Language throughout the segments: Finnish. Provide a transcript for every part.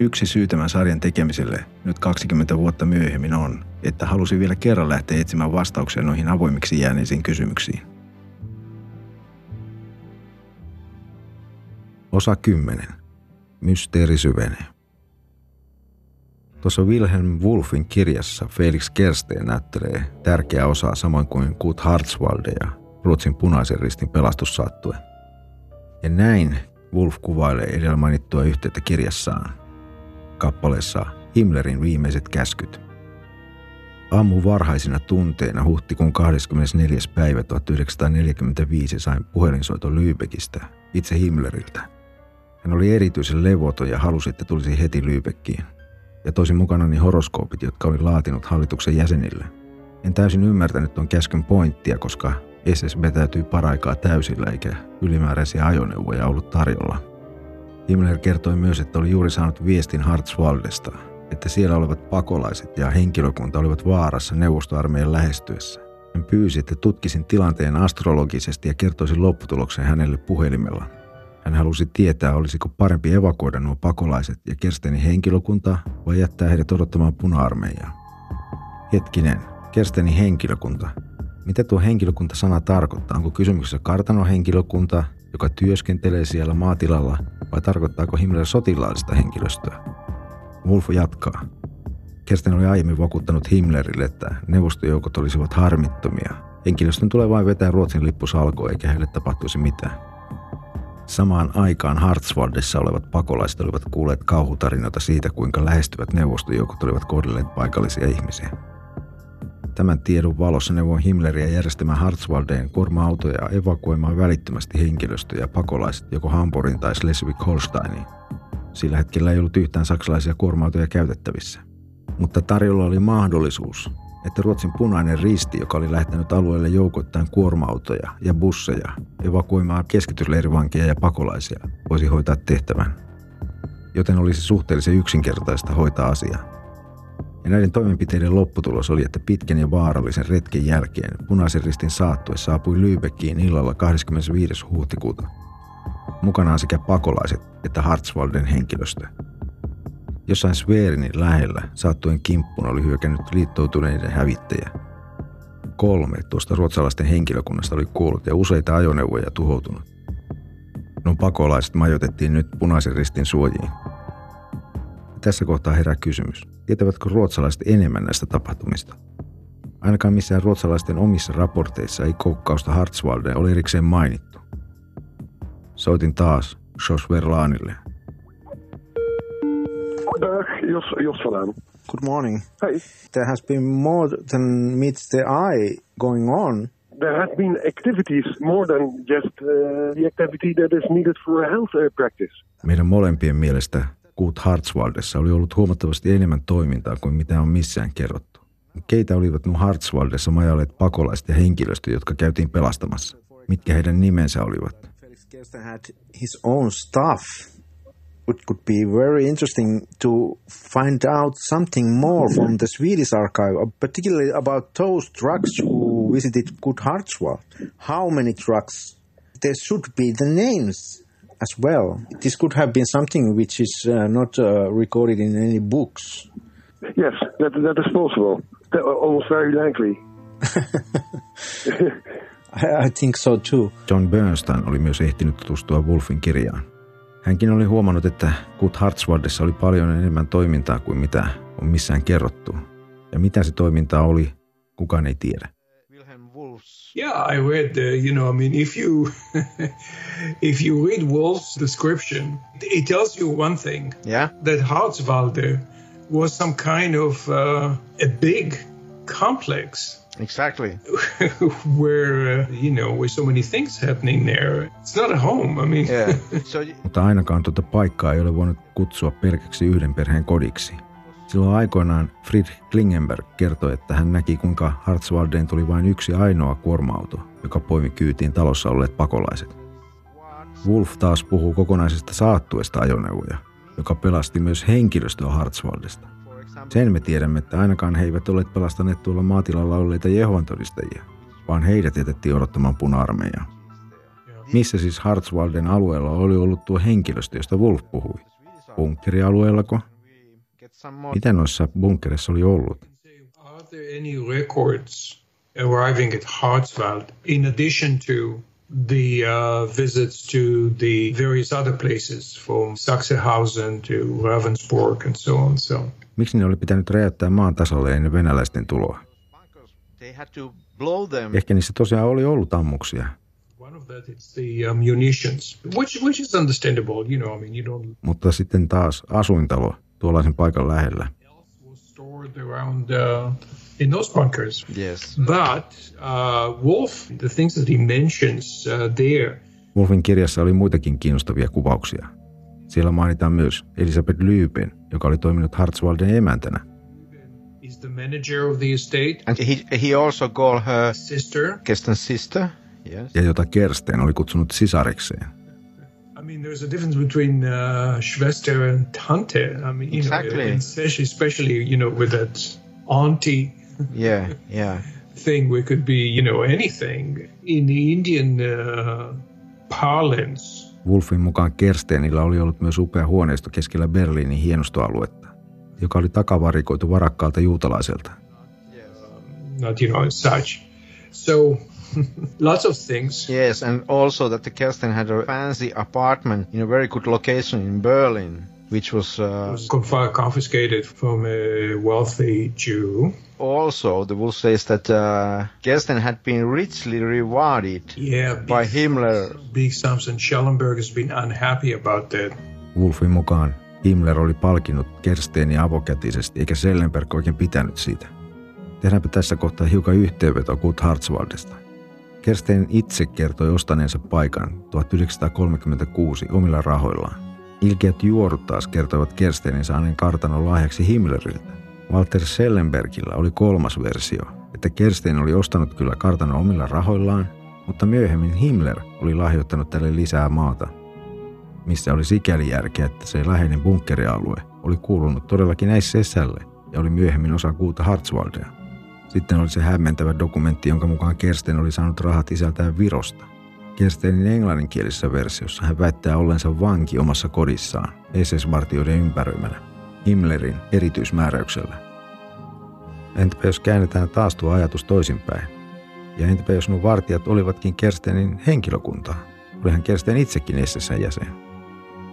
Yksi syy tämän sarjan tekemiselle nyt 20 vuotta myöhemmin on, että halusin vielä kerran lähteä etsimään vastauksia noihin avoimiksi jääneisiin kysymyksiin. Osa 10. Mysteeri syvenee. Tuossa Wilhelm Wolfin kirjassa Felix Kersteen näyttelee tärkeä osa samoin kuin Kurt Hartswalde ja Ruotsin punaisen ristin pelastussaattue. Ja näin Wolf kuvailee edellä mainittua yhteyttä kirjassaan kappaleessa Himmlerin viimeiset käskyt. Aamu varhaisina tunteina huhtikuun 24. päivä 1945 sain puhelinsoiton Lübeckistä, itse Himmleriltä. Hän oli erityisen levoton ja halusi, että tulisi heti Lübeckiin. Ja tosi mukanani horoskoopit, jotka oli laatinut hallituksen jäsenille. En täysin ymmärtänyt tuon käskyn pointtia, koska SS vetäytyi paraikaa täysillä eikä ylimääräisiä ajoneuvoja ollut tarjolla – Himmler kertoi myös, että oli juuri saanut viestin Hartswaldesta, että siellä olevat pakolaiset ja henkilökunta olivat vaarassa neuvostoarmeijan lähestyessä. Hän pyysi, että tutkisin tilanteen astrologisesti ja kertoisin lopputuloksen hänelle puhelimella. Hän halusi tietää, olisiko parempi evakuoida nuo pakolaiset ja Kerstenin henkilökunta vai jättää heidät odottamaan puna-armeijaa. Hetkinen, Kerstenin henkilökunta. Mitä tuo henkilökunta-sana tarkoittaa? Onko kysymyksessä kartanohenkilökunta, joka työskentelee siellä maatilalla vai tarkoittaako Himmler sotilaallista henkilöstöä? Wolf jatkaa. Kersten oli aiemmin vakuuttanut Himmlerille, että neuvostojoukot olisivat harmittomia. Henkilöstön tulee vain vetää Ruotsin lippu salkoon eikä heille tapahtuisi mitään. Samaan aikaan Hartsvaldessa olevat pakolaiset olivat kuulleet kauhutarinoita siitä, kuinka lähestyvät neuvostojoukot olivat kohdelleet paikallisia ihmisiä. Tämän tiedon valossa neuvoi Himmleria järjestämään Hartswaldeen kuorma-autoja evakuoimaan välittömästi henkilöstö ja pakolaiset joko Hamburgin tai Schleswig-Holsteiniin. Sillä hetkellä ei ollut yhtään saksalaisia kuorma-autoja käytettävissä. Mutta tarjolla oli mahdollisuus, että Ruotsin punainen risti, joka oli lähtenyt alueelle joukoittain kuorma-autoja ja busseja evakuoimaan keskitysleirivankia ja pakolaisia, voisi hoitaa tehtävän. Joten olisi suhteellisen yksinkertaista hoitaa asiaa. Ja näiden toimenpiteiden lopputulos oli, että pitkän ja vaarallisen retken jälkeen punaisen ristin saattue saapui Lübeckiin illalla 25. huhtikuuta. Mukanaan sekä pakolaiset että Hartswalden henkilöstö. Jossain Sverinin lähellä saattuen kimppuun oli hyökännyt liittoutuneiden hävittäjä. Kolme tuosta ruotsalaisten henkilökunnasta oli kuollut ja useita ajoneuvoja tuhoutunut. No pakolaiset majoitettiin nyt punaisen ristin suojiin. Tässä kohtaa herää kysymys. Tietävätkö ruotsalaiset enemmän näistä tapahtumista? Ainakaan missään ruotsalaisten omissa raporteissa ei koukkausta Hartswaldeen ole erikseen mainittu. Soitin taas Jos Verlaanille. Jos, Jos Good morning. Hey. There has been more than meets the eye going on. There has been activities more than just uh, the activity that is needed for a health uh, practice. Meidän molempien mielestä Kurt Hartswaldessa oli ollut huomattavasti enemmän toimintaa kuin mitä on missään kerrottu. Keitä olivat nuo Hartswaldessa majalleet pakolaiset ja henkilöstö, jotka käytiin pelastamassa? Mitkä heidän nimensä olivat? It could be very interesting to find out something more from the Swedish archive, particularly about those who visited Good. How many? There should be the names as well. This could have been something which is uh, not uh, recorded in any books. Yes, that, that is possible. That, almost very likely. I, I think so too. John Bernstein oli myös ehtinyt tutustua Wolfin kirjaan. Hänkin oli huomannut, että Kut Hartswaldessa oli paljon enemmän toimintaa kuin mitä on missään kerrottu. Ja mitä se toiminta oli, kukaan ei tiedä. Yeah, I read. Uh, you know, I mean, if you if you read Wolf's description, it tells you one thing. Yeah. That Hartswalde was some kind of uh, a big complex. Exactly. where uh, you know, with so many things happening there, it's not a home. I mean. Yeah. So. Mutta ainakaan tuota paikkaa ei ole voinut kutsua pelkäksi yhden perheen kodiksi. Silloin aikoinaan Friedrich Klingenberg kertoi, että hän näki kuinka Hartswaldeen tuli vain yksi ainoa kuorma-auto, joka poimi kyytiin talossa olleet pakolaiset. Wolf taas puhuu kokonaisesta saattuesta ajoneuvoja, joka pelasti myös henkilöstöä Hartswaldesta. Sen me tiedämme, että ainakaan he eivät ole pelastaneet tuolla maatilalla olleita Jehovan todistajia, vaan heidät jätettiin odottamaan puna-armeijaa. Missä siis Hartswalden alueella oli ollut tuo henkilöstö, josta Wolf puhui? Bunkkerialueellako? Mitä noissa bunkkereissa oli ollut? Are there any records arriving at Hartswald in addition to the uh, visits to the various other places from Sachsenhausen to Ravensburg and so on? So. Miksi ne oli pitänyt räjäyttää maan tasalle ennen venäläisten tuloa? Ehkä niissä tosiaan oli ollut ammuksia. Mutta sitten taas asuintalo tuollaisen paikan lähellä. Uh, in those bunkers. Yes. But uh, Wolf, the things that he mentions uh, there. Wolfin kirjassa oli muitakin kiinnostavia kuvauksia. Siellä mainitaan myös Elisabeth Lyypen, joka oli toiminut Hartswalden emäntänä. Is the manager of the estate. And he, he also called her sister. Kirsten's sister. Yes. Ja jota Kersten oli kutsunut sisarikseen. I mean, there's a difference between uh, Schwester and Tante. I mean, you exactly. know, especially, especially, you know, with that auntie. Yeah, yeah. Thing we could be, you know, anything in the Indian uh, parlance. Wolfin mukaan Kerstenillä oli ollut myös upea huoneisto keskellä Berliinin hienostoaluetta, joka oli takavarikoitu varakkaalta juutalaiselta. Not, you know, such. So lots of things. Yes, and also that the Kersten had a fancy apartment in a very good location in Berlin, which was, uh, was confiscated from a wealthy Jew. Also, the Wolf says that uh, Kersten had been richly rewarded yeah, by Himmler. Big Samson Schellenberg has been unhappy about that. Wolfin mukaan Himmler oli palkinnut Kerstenia avokätisesti, eikä Schellenberg oikein pitänyt siitä. Tehdäänpä tässä kohtaa hiukan yhteenveto Kurt Hartswaldesta. Kersten itse kertoi ostaneensa paikan 1936 omilla rahoillaan. Ilkeät juorut taas kertoivat Kerstenin saaneen kartanon lahjaksi Himmleriltä. Walter Schellenbergillä oli kolmas versio, että Kersten oli ostanut kyllä kartanon omilla rahoillaan, mutta myöhemmin Himmler oli lahjoittanut tälle lisää maata, missä oli sikäli järkeä, että se läheinen bunkkerialue oli kuulunut todellakin SSlle ja oli myöhemmin osa kuuta Hartswaldea. Sitten oli se hämmentävä dokumentti, jonka mukaan Kersten oli saanut rahat isältään Virosta. Kerstenin englanninkielisessä versiossa hän väittää ollensa vanki omassa kodissaan, SS-vartijoiden ympäröimänä, Himmlerin erityismääräyksellä. Entäpä jos käännetään taas tuo ajatus toisinpäin? Ja entäpä jos nuo vartijat olivatkin Kerstenin henkilökuntaa? Olihan Kersten itsekin SSn jäsen.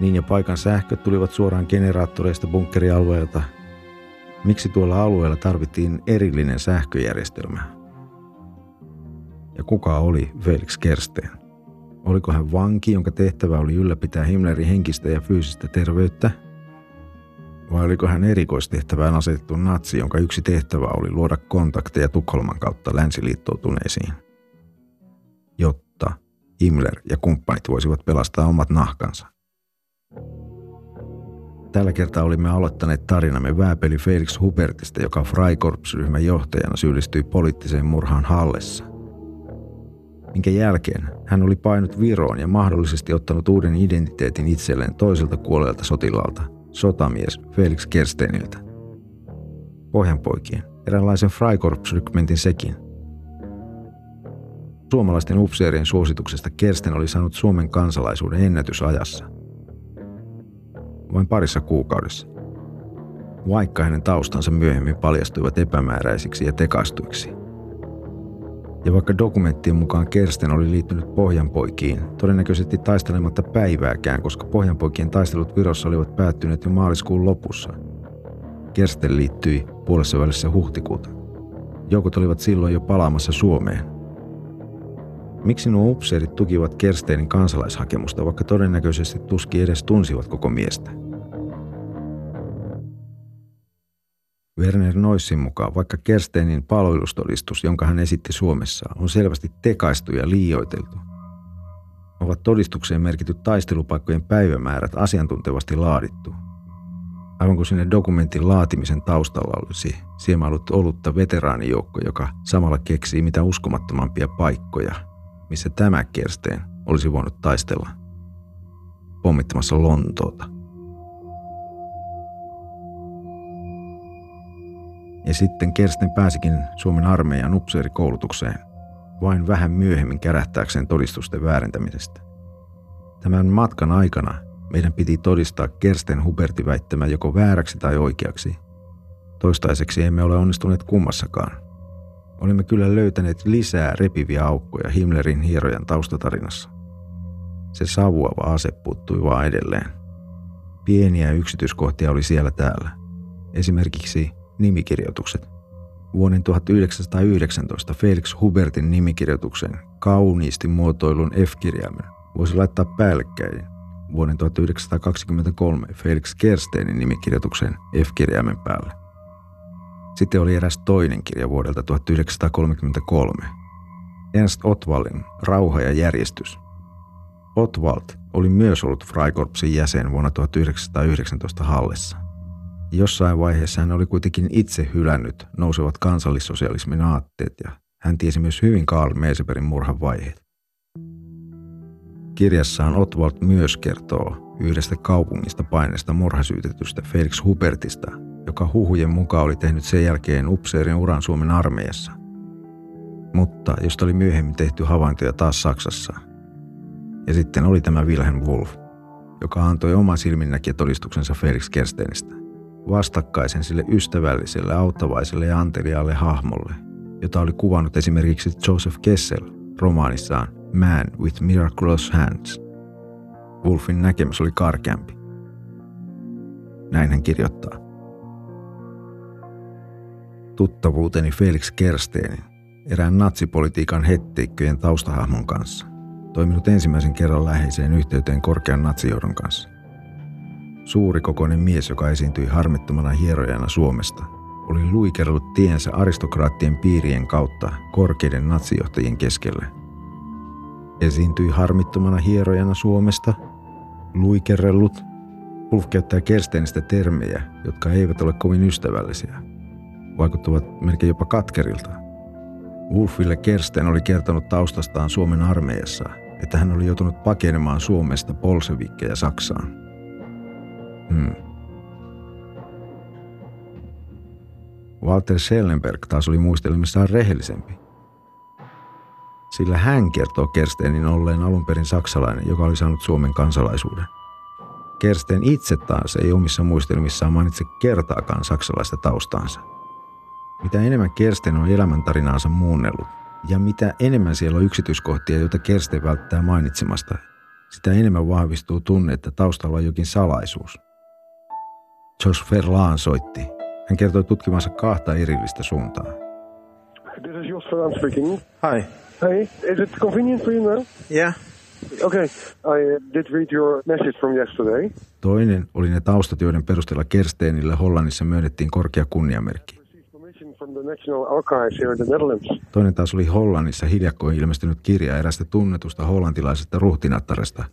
Niin ja paikan sähköt tulivat suoraan generaattoreista bunkkerialueelta Miksi tuolla alueella tarvittiin erillinen sähköjärjestelmä? Ja kuka oli Felix Kersteen? Oliko hän vanki, jonka tehtävä oli ylläpitää Himmlerin henkistä ja fyysistä terveyttä? Vai oliko hän erikoistehtävään asetettu natsi, jonka yksi tehtävä oli luoda kontakteja Tukholman kautta länsiliittoutuneisiin? Jotta Himmler ja kumppanit voisivat pelastaa omat nahkansa. Tällä kertaa olimme aloittaneet tarinamme vääpeli Felix Hubertista, joka Freikorps-ryhmän johtajana syyllistyi poliittiseen murhaan Hallessa. Minkä jälkeen hän oli painut Viroon ja mahdollisesti ottanut uuden identiteetin itselleen toiselta kuolleelta sotilaalta, sotamies Felix Kersteniltä. Pohjanpoikien, eräänlaisen Freikorps-rykmentin sekin. Suomalaisten upseerien suosituksesta Kersten oli saanut Suomen kansalaisuuden ennätysajassa – vain parissa kuukaudessa. Vaikka hänen taustansa myöhemmin paljastuivat epämääräisiksi ja tekaistuiksi. Ja vaikka dokumenttien mukaan Kersten oli liittynyt Pohjanpoikiin, todennäköisesti taistelematta päivääkään, koska Pohjanpoikien taistelut Virossa olivat päättyneet jo maaliskuun lopussa. Kersten liittyi puolessa välissä huhtikuuta. Joukot olivat silloin jo palaamassa Suomeen. Miksi nuo upseerit tukivat Kersteinin kansalaishakemusta, vaikka todennäköisesti tuski edes tunsivat koko miestä? Werner Noissin mukaan, vaikka Kersteinin palvelustodistus, jonka hän esitti Suomessa, on selvästi tekaistu ja liioiteltu, ovat todistukseen merkityt taistelupaikkojen päivämäärät asiantuntevasti laadittu. Aivan kuin sinne dokumentin laatimisen taustalla olisi siemailut olutta veteraanijoukko, joka samalla keksii mitä uskomattomampia paikkoja, missä tämä Kersteen olisi voinut taistella pommittamassa Lontoota. Ja sitten Kersten pääsikin Suomen armeijan upseerikoulutukseen vain vähän myöhemmin kärähtääkseen todistusten väärentämisestä. Tämän matkan aikana meidän piti todistaa Kersten Hubertin väittämä joko vääräksi tai oikeaksi. Toistaiseksi emme ole onnistuneet kummassakaan. Olimme kyllä löytäneet lisää repiviä aukkoja Himmlerin hierojan taustatarinassa. Se savuava ase puuttui vaan edelleen. Pieniä yksityiskohtia oli siellä täällä. Esimerkiksi nimikirjoitukset. Vuoden 1919 Felix Hubertin nimikirjoituksen kauniisti muotoilun F-kirjaimen voisi laittaa päällekkäin vuoden 1923 Felix Kersteinin nimikirjoituksen F-kirjaimen päälle. Sitten oli eräs toinen kirja vuodelta 1933. Ernst Otwaldin Rauha ja järjestys. Otwald oli myös ollut Freikorpsin jäsen vuonna 1919 Hallessa. Jossain vaiheessa hän oli kuitenkin itse hylännyt nousevat kansallissosialismin aatteet ja hän tiesi myös hyvin Karl Meeseberin murhan vaiheet. Kirjassaan Otwald myös kertoo yhdestä kaupungista paineesta murhasyytetystä Felix Hubertista, joka huhujen mukaan oli tehnyt sen jälkeen upseerin uran Suomen armeijassa. Mutta josta oli myöhemmin tehty havaintoja taas Saksassa. Ja sitten oli tämä Wilhelm Wolf, joka antoi oman silminnäkijätodistuksensa Felix Kerstenistä. Vastakkaisen sille ystävälliselle, auttavaiselle ja anteliaalle hahmolle, jota oli kuvannut esimerkiksi Joseph Kessel romaanissaan Man with Miraculous Hands. Wolfin näkemys oli karkeampi. Näin hän kirjoittaa. Tuttavuuteni Felix Kersteinin, erään natsipolitiikan hetteikköjen taustahahmon kanssa, toiminut ensimmäisen kerran läheiseen yhteyteen korkean natsijohdon kanssa. Suurikokoinen mies, joka esiintyi harmittomana hierojana Suomesta, oli luikerellut tiensä aristokraattien piirien kautta korkeiden natsijohtajien keskelle – esiintyi harmittomana hierojana Suomesta, luikerellut, Wolf käyttää Kerstenistä termejä, jotka eivät ole kovin ystävällisiä. Vaikuttavat melkein jopa katkerilta. Wolfille Kersten oli kertonut taustastaan Suomen armeijassa, että hän oli joutunut pakenemaan Suomesta bolsevikkeja Saksaan. Hmm. Walter Schellenberg taas oli muistelemissaan rehellisempi sillä hän kertoo Kerstenin olleen alun perin saksalainen, joka oli saanut Suomen kansalaisuuden. Kersten itse taas ei omissa muistelmissaan mainitse kertaakaan saksalaista taustaansa. Mitä enemmän Kersten on elämäntarinaansa muunnellut, ja mitä enemmän siellä on yksityiskohtia, joita Kersten välttää mainitsemasta, sitä enemmän vahvistuu tunne, että taustalla on jokin salaisuus. Josh Verlaan soitti. Hän kertoi tutkimansa kahta erillistä suuntaa. This is Jos Verlaan speaking. Hi. Hey, is it convenient for you now? Yeah. Okay, I did read your message from yesterday. Toinen oli ne taustat, joiden perusteella Kersteenille Hollannissa myönnettiin korkea kunniamerkki. Toinen taas oli Hollannissa hiljakkoin ilmestynyt kirja erästä tunnetusta hollantilaisesta ruhtinattaresta.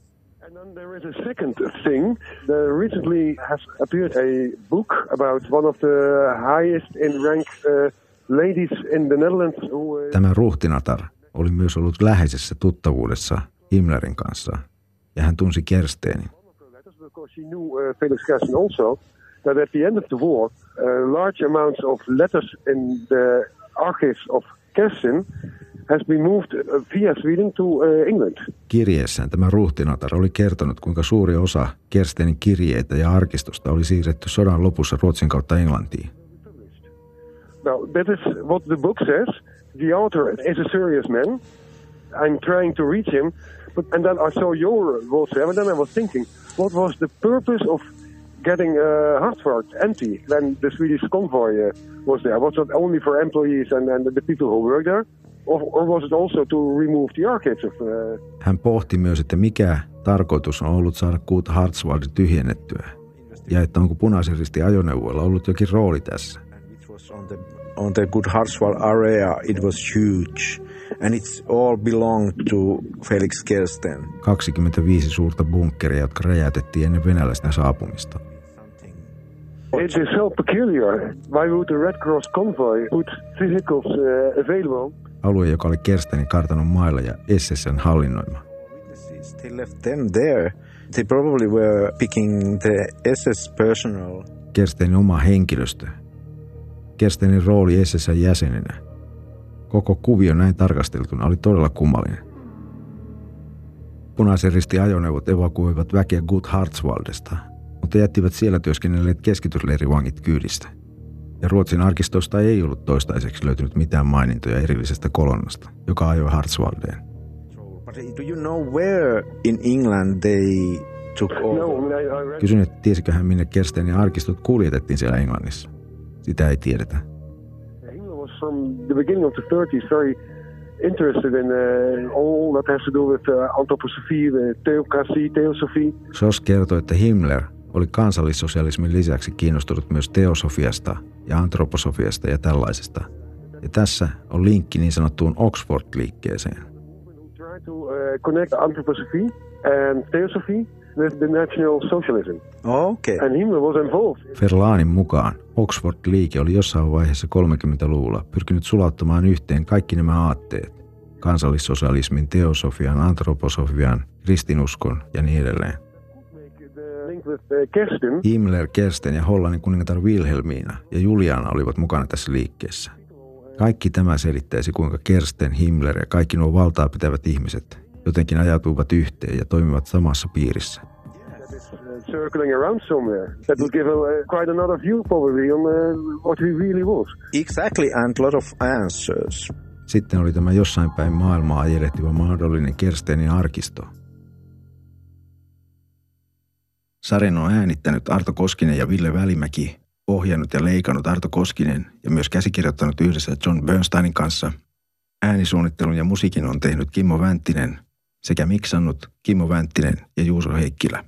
A second thing. There recently has appeared a book about one of the highest in rank uh, ladies in the Netherlands. Who, uh, Tämä ruhtinatar oli myös ollut läheisessä tuttavuudessa Himmlerin kanssa, ja hän tunsi Kersteenin. she knew uh, Felix Kersten also, that at the end of the war, uh, large amounts of letters in the archives of Kersten has been moved uh, via Sweden to uh, England. Kirjeessään tämä ruhtinatar oli kertonut, kuinka suuri osa Kerstenin kirjeitä ja arkistosta oli siirretty sodan lopussa Ruotsin kautta Englantiin. Now, that is what the book says. The author is a serious man. I'm trying to reach him. But, and then I saw your WhatsApp, and then I was thinking, what was the purpose of getting uh, Hartford empty when the Swedish convoy uh, was there? Was it only for employees and, and the people who work there? Or, or was it also to remove the archives of... Uh... Hän pohti myös, että mikä tarkoitus on ollut saada Kut Hartswald tyhjennettyä. Ja että onko punaisen risti ajoneuvoilla ollut jokin rooli tässä. On the, on the Good Hartswald area, it was huge. And it's all belonged to Felix Kersten. 25 suurta bunkkeria, jotka räjäytettiin ennen venäläisten saapumista. It is so peculiar. Why would the Red Cross convoy put vehicles uh, available? Alue, joka oli Kerstenin kartanon mailla ja SSN hallinnoima. Witnesses, They left them there. They probably were picking the SS personnel. Kerstenin oma henkilöstö. Kerstenin rooli SSN jäsenenä. Koko kuvio näin tarkasteltuna oli todella kummallinen. Punaisen ristin ajoneuvot evakuoivat väkeä Gut Hartswaldesta, mutta jättivät siellä työskennelleet keskitysleirivangit kyydistä. Ja Ruotsin arkistosta ei ollut toistaiseksi löytynyt mitään mainintoja erillisestä kolonnasta, joka ajoi Hartswaldeen. Do you know where in England they took over? No, I mean, I, I read Kysyin, että tiesiköhän minne Kerstenin arkistot kuljetettiin siellä Englannissa. Sitä ei tiedetä. Himmler was from the beginning of the 30s very interested in uh, all that has to do with uh, anthroposophy, the theocracy, theosophy. SOS kertoi, että Himmler oli kansallissosialismin lisäksi kiinnostunut myös teosofiasta ja antroposofiasta ja tällaisesta. Ja tässä on linkki niin sanottuun Oxford-liikkeeseen. who tried to connect anthroposophy and theosophy with the national socialism. Okay. Verlaanin mukaan Oxford-liike oli jossain vaiheessa 30-luvulla pyrkinyt sulauttamaan yhteen kaikki nämä aatteet. Kansallissosialismin, teosofian, antroposofian, kristinuskon ja niin edelleen. With uh, Kersten. Himmler, Kersten ja Hollannin kuningatar Wilhelmina ja Juliana olivat mukana tässä liikkeessä. Kaikki tämä selittäisi, kuinka Kersten, Himmler ja kaikki nuo valtaa pitävät ihmiset jotenkin ajautuivat yhteen ja toimivat samassa piirissä. Exactly, and lot of answers. Sitten oli tämä jossain päin maailmaa ajelehtiva mahdollinen Kerstenin arkisto. Sarjan on äänittänyt Arto Koskinen ja Ville Välimäki, ohjannut ja leikannut Arto Koskinen ja myös käsikirjoittanut yhdessä John Bernsteinin kanssa. Äänisuunnittelun ja musiikin on tehnyt Kimmo Vänttinen sekä miksannut Kimmo Vänttinen ja Juuso Heikkilä.